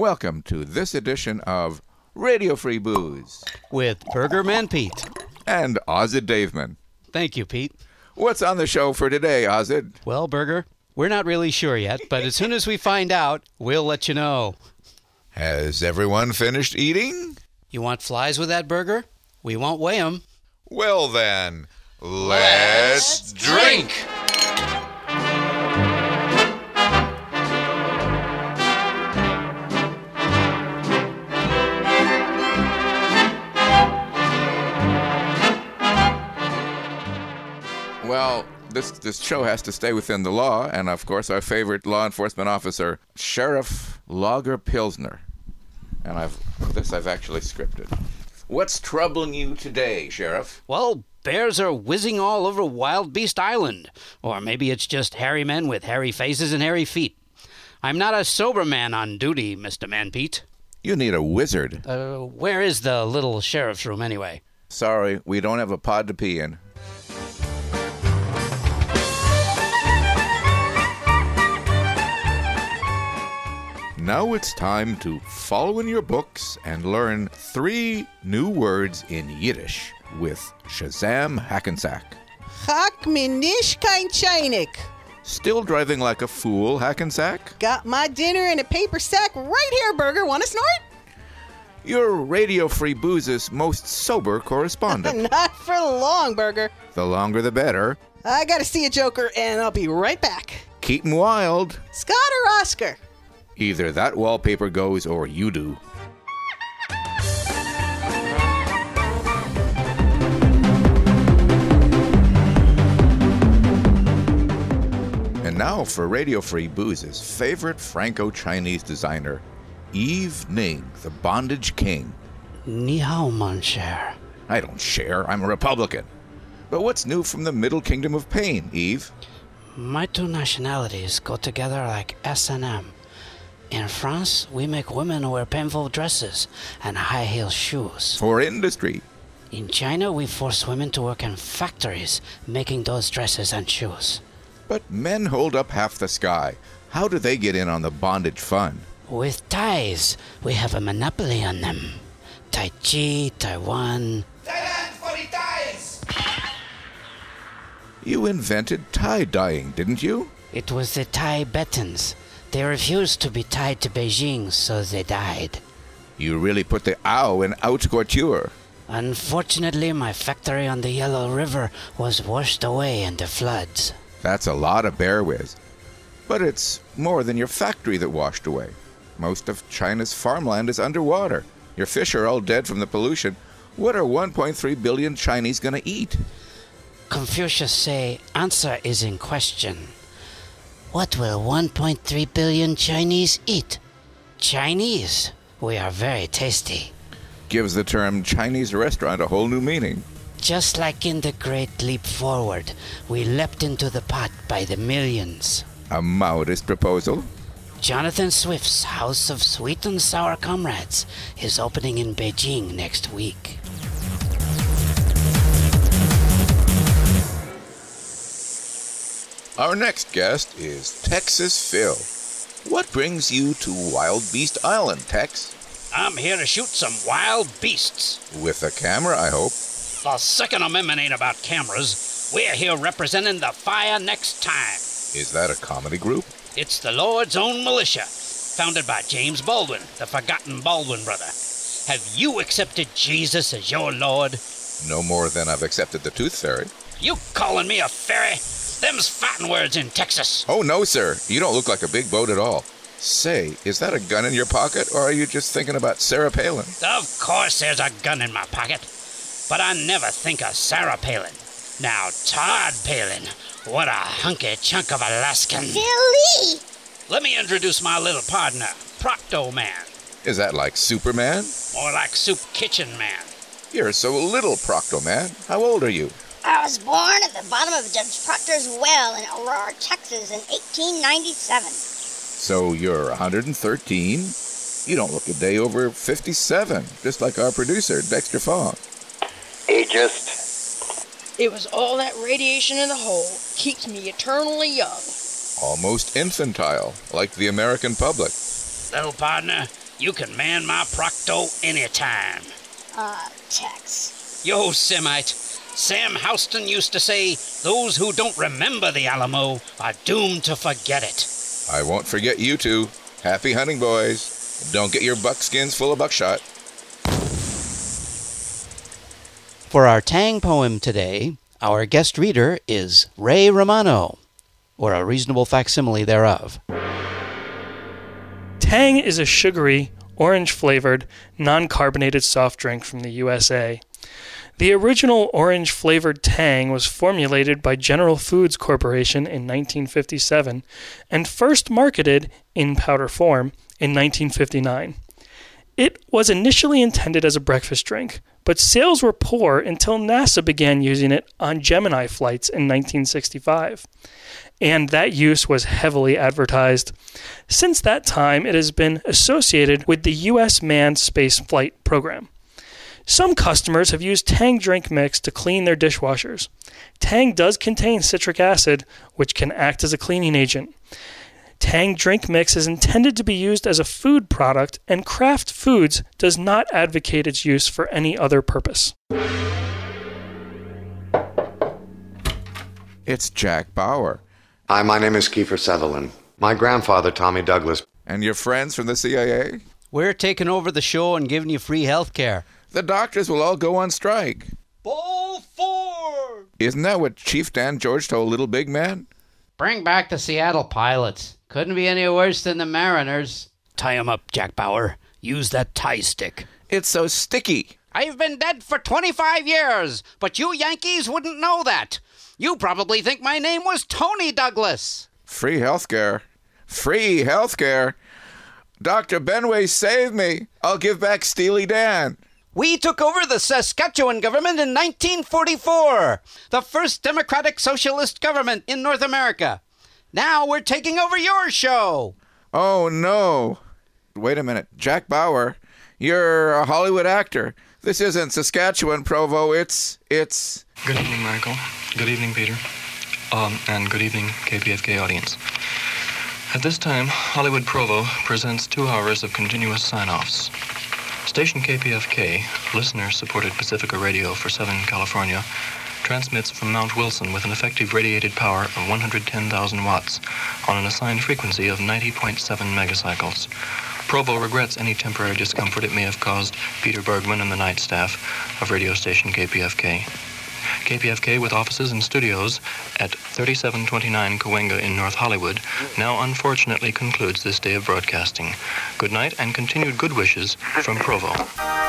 Welcome to this edition of Radio Free Booze with Burger Man Pete. and Ozzy Daveman. Thank you, Pete. What's on the show for today, Ozzy? Well, Burger, we're not really sure yet, but as soon as we find out, we'll let you know. Has everyone finished eating? You want flies with that burger? We won't weigh 'em. Well then, let's drink. Well, this this show has to stay within the law, and of course, our favorite law enforcement officer, Sheriff Lager Pilsner, and I've this I've actually scripted. What's troubling you today, Sheriff? Well, bears are whizzing all over Wild Beast Island. Or maybe it's just hairy men with hairy faces and hairy feet. I'm not a sober man on duty, Mr. Manpete. You need a wizard. Uh, where is the little sheriff's room anyway? Sorry, we don't have a pod to pee in. Now it's time to follow in your books and learn three new words in Yiddish with Shazam Hackensack. Hak me nish kein Chainik. Still driving like a fool, Hackensack? Got my dinner in a paper sack right here, Burger. Want a snort? You're Radio Free Booze's most sober correspondent. Not for long, Burger. the longer the better. I gotta see a Joker, and I'll be right back. Keep 'em wild. Scott or Oscar? Either that wallpaper goes or you do. And now for Radio Free Booze's favorite Franco Chinese designer, Eve Ning, the Bondage King. Ni hao, mon cher. I don't share, I'm a Republican. But what's new from the Middle Kingdom of Pain, Eve? My two nationalities go together like S&M. In France, we make women wear painful dresses and high heel shoes. For industry. In China, we force women to work in factories making those dresses and shoes. But men hold up half the sky. How do they get in on the bondage fun? With ties, we have a monopoly on them. Tai Chi, Taiwan. Thailand for the ties! You invented tie dyeing, didn't you? It was the Tibetans. They refused to be tied to Beijing, so they died. You really put the ow in haute couture. Unfortunately, my factory on the Yellow River was washed away in the floods. That's a lot of bear whiz. But it's more than your factory that washed away. Most of China's farmland is underwater. Your fish are all dead from the pollution. What are 1.3 billion Chinese going to eat? Confucius say answer is in question. What will 1.3 billion Chinese eat? Chinese. We are very tasty. Gives the term Chinese restaurant a whole new meaning. Just like in the Great Leap Forward, we leapt into the pot by the millions. A modest proposal. Jonathan Swift's House of Sweet and Sour Comrades is opening in Beijing next week. Our next guest is Texas Phil. What brings you to Wild Beast Island, Tex? I'm here to shoot some wild beasts. With a camera, I hope. The Second Amendment ain't about cameras. We're here representing the fire next time. Is that a comedy group? It's the Lord's own militia, founded by James Baldwin, the forgotten Baldwin brother. Have you accepted Jesus as your Lord? No more than I've accepted the Tooth Fairy. You calling me a fairy? Them's fighting words in Texas. Oh, no, sir. You don't look like a big boat at all. Say, is that a gun in your pocket, or are you just thinking about Sarah Palin? Of course there's a gun in my pocket, but I never think of Sarah Palin. Now, Todd Palin, what a hunky chunk of Alaskan. Billy! Let me introduce my little partner, Procto Man, Is that like Superman? more like Soup Kitchen Man. You're so little, Procto Man. How old are you? I was born at the bottom of Judge Proctor's well in Aurora, Texas in 1897. So you're 113? You don't look a day over 57, just like our producer, Dexter Fong. Ageist. It was all that radiation in the hole keeps me eternally young. Almost infantile, like the American public. Little partner, You can man my Procto anytime. Ah, Tex. Yo, Semite. Sam Houston used to say, those who don't remember the Alamo are doomed to forget it. I won't forget you two. Happy hunting, boys. Don't get your buckskins full of buckshot. For our Tang poem today, our guest reader is Ray Romano, or a reasonable facsimile thereof. Tang is a sugary, orange flavored, non carbonated soft drink from the USA. The original orange flavored Tang was formulated by General Foods Corporation in 1957 and first marketed in powder form in 1959. It was initially intended as a breakfast drink, but sales were poor until NASA began using it on Gemini flights in 1965 and that use was heavily advertised. Since that time, it has been associated with the U.S. manned space flight program. Some customers have used Tang drink mix to clean their dishwashers. Tang does contain citric acid, which can act as a cleaning agent. Tang drink mix is intended to be used as a food product, and Kraft Foods does not advocate its use for any other purpose. It's Jack Bauer. Hi, my name is Kiefer Sutherland. My grandfather, Tommy Douglas, And your friends from the CIA? We're taking over the show and giving you free health care. The doctors will all go on strike. Ball four! Isn't that what Chief Dan George told Little Big Man? Bring back the Seattle pilots. Couldn't be any worse than the Mariners. Tie Tie 'em up, Jack Bauer. Use that tie stick. It's so sticky. I've been dead for 25 years, but you Yankees wouldn't know that. You probably think my name was Tony Douglas. Free healthcare. Free healthcare. Dr. Benway saved me. I'll give back Steely Dan. We took over the Saskatchewan government in 1944, the first democratic socialist government in North America. Now we're taking over your show. Oh no. Wait a minute. Jack Bauer, you're a Hollywood actor. This isn't Saskatchewan, Provo. It's it's Good evening, Michael. Good evening, Peter. Um, and good evening, KPFK audience. At this time, Hollywood Provo presents two hours of continuous sign-offs. Station KPFK, listener-supported Pacifica Radio for Southern California, transmits from Mount Wilson with an effective radiated power of 110,000 watts on an assigned frequency of 90.7 megacycles. Provo regrets any temporary discomfort it may have caused Peter Bergman and the night staff of radio station KPFK. KPFK with offices and studios at 3729 Cahuenga in North Hollywood now unfortunately concludes this day of broadcasting. Good night and continued good wishes from Provo.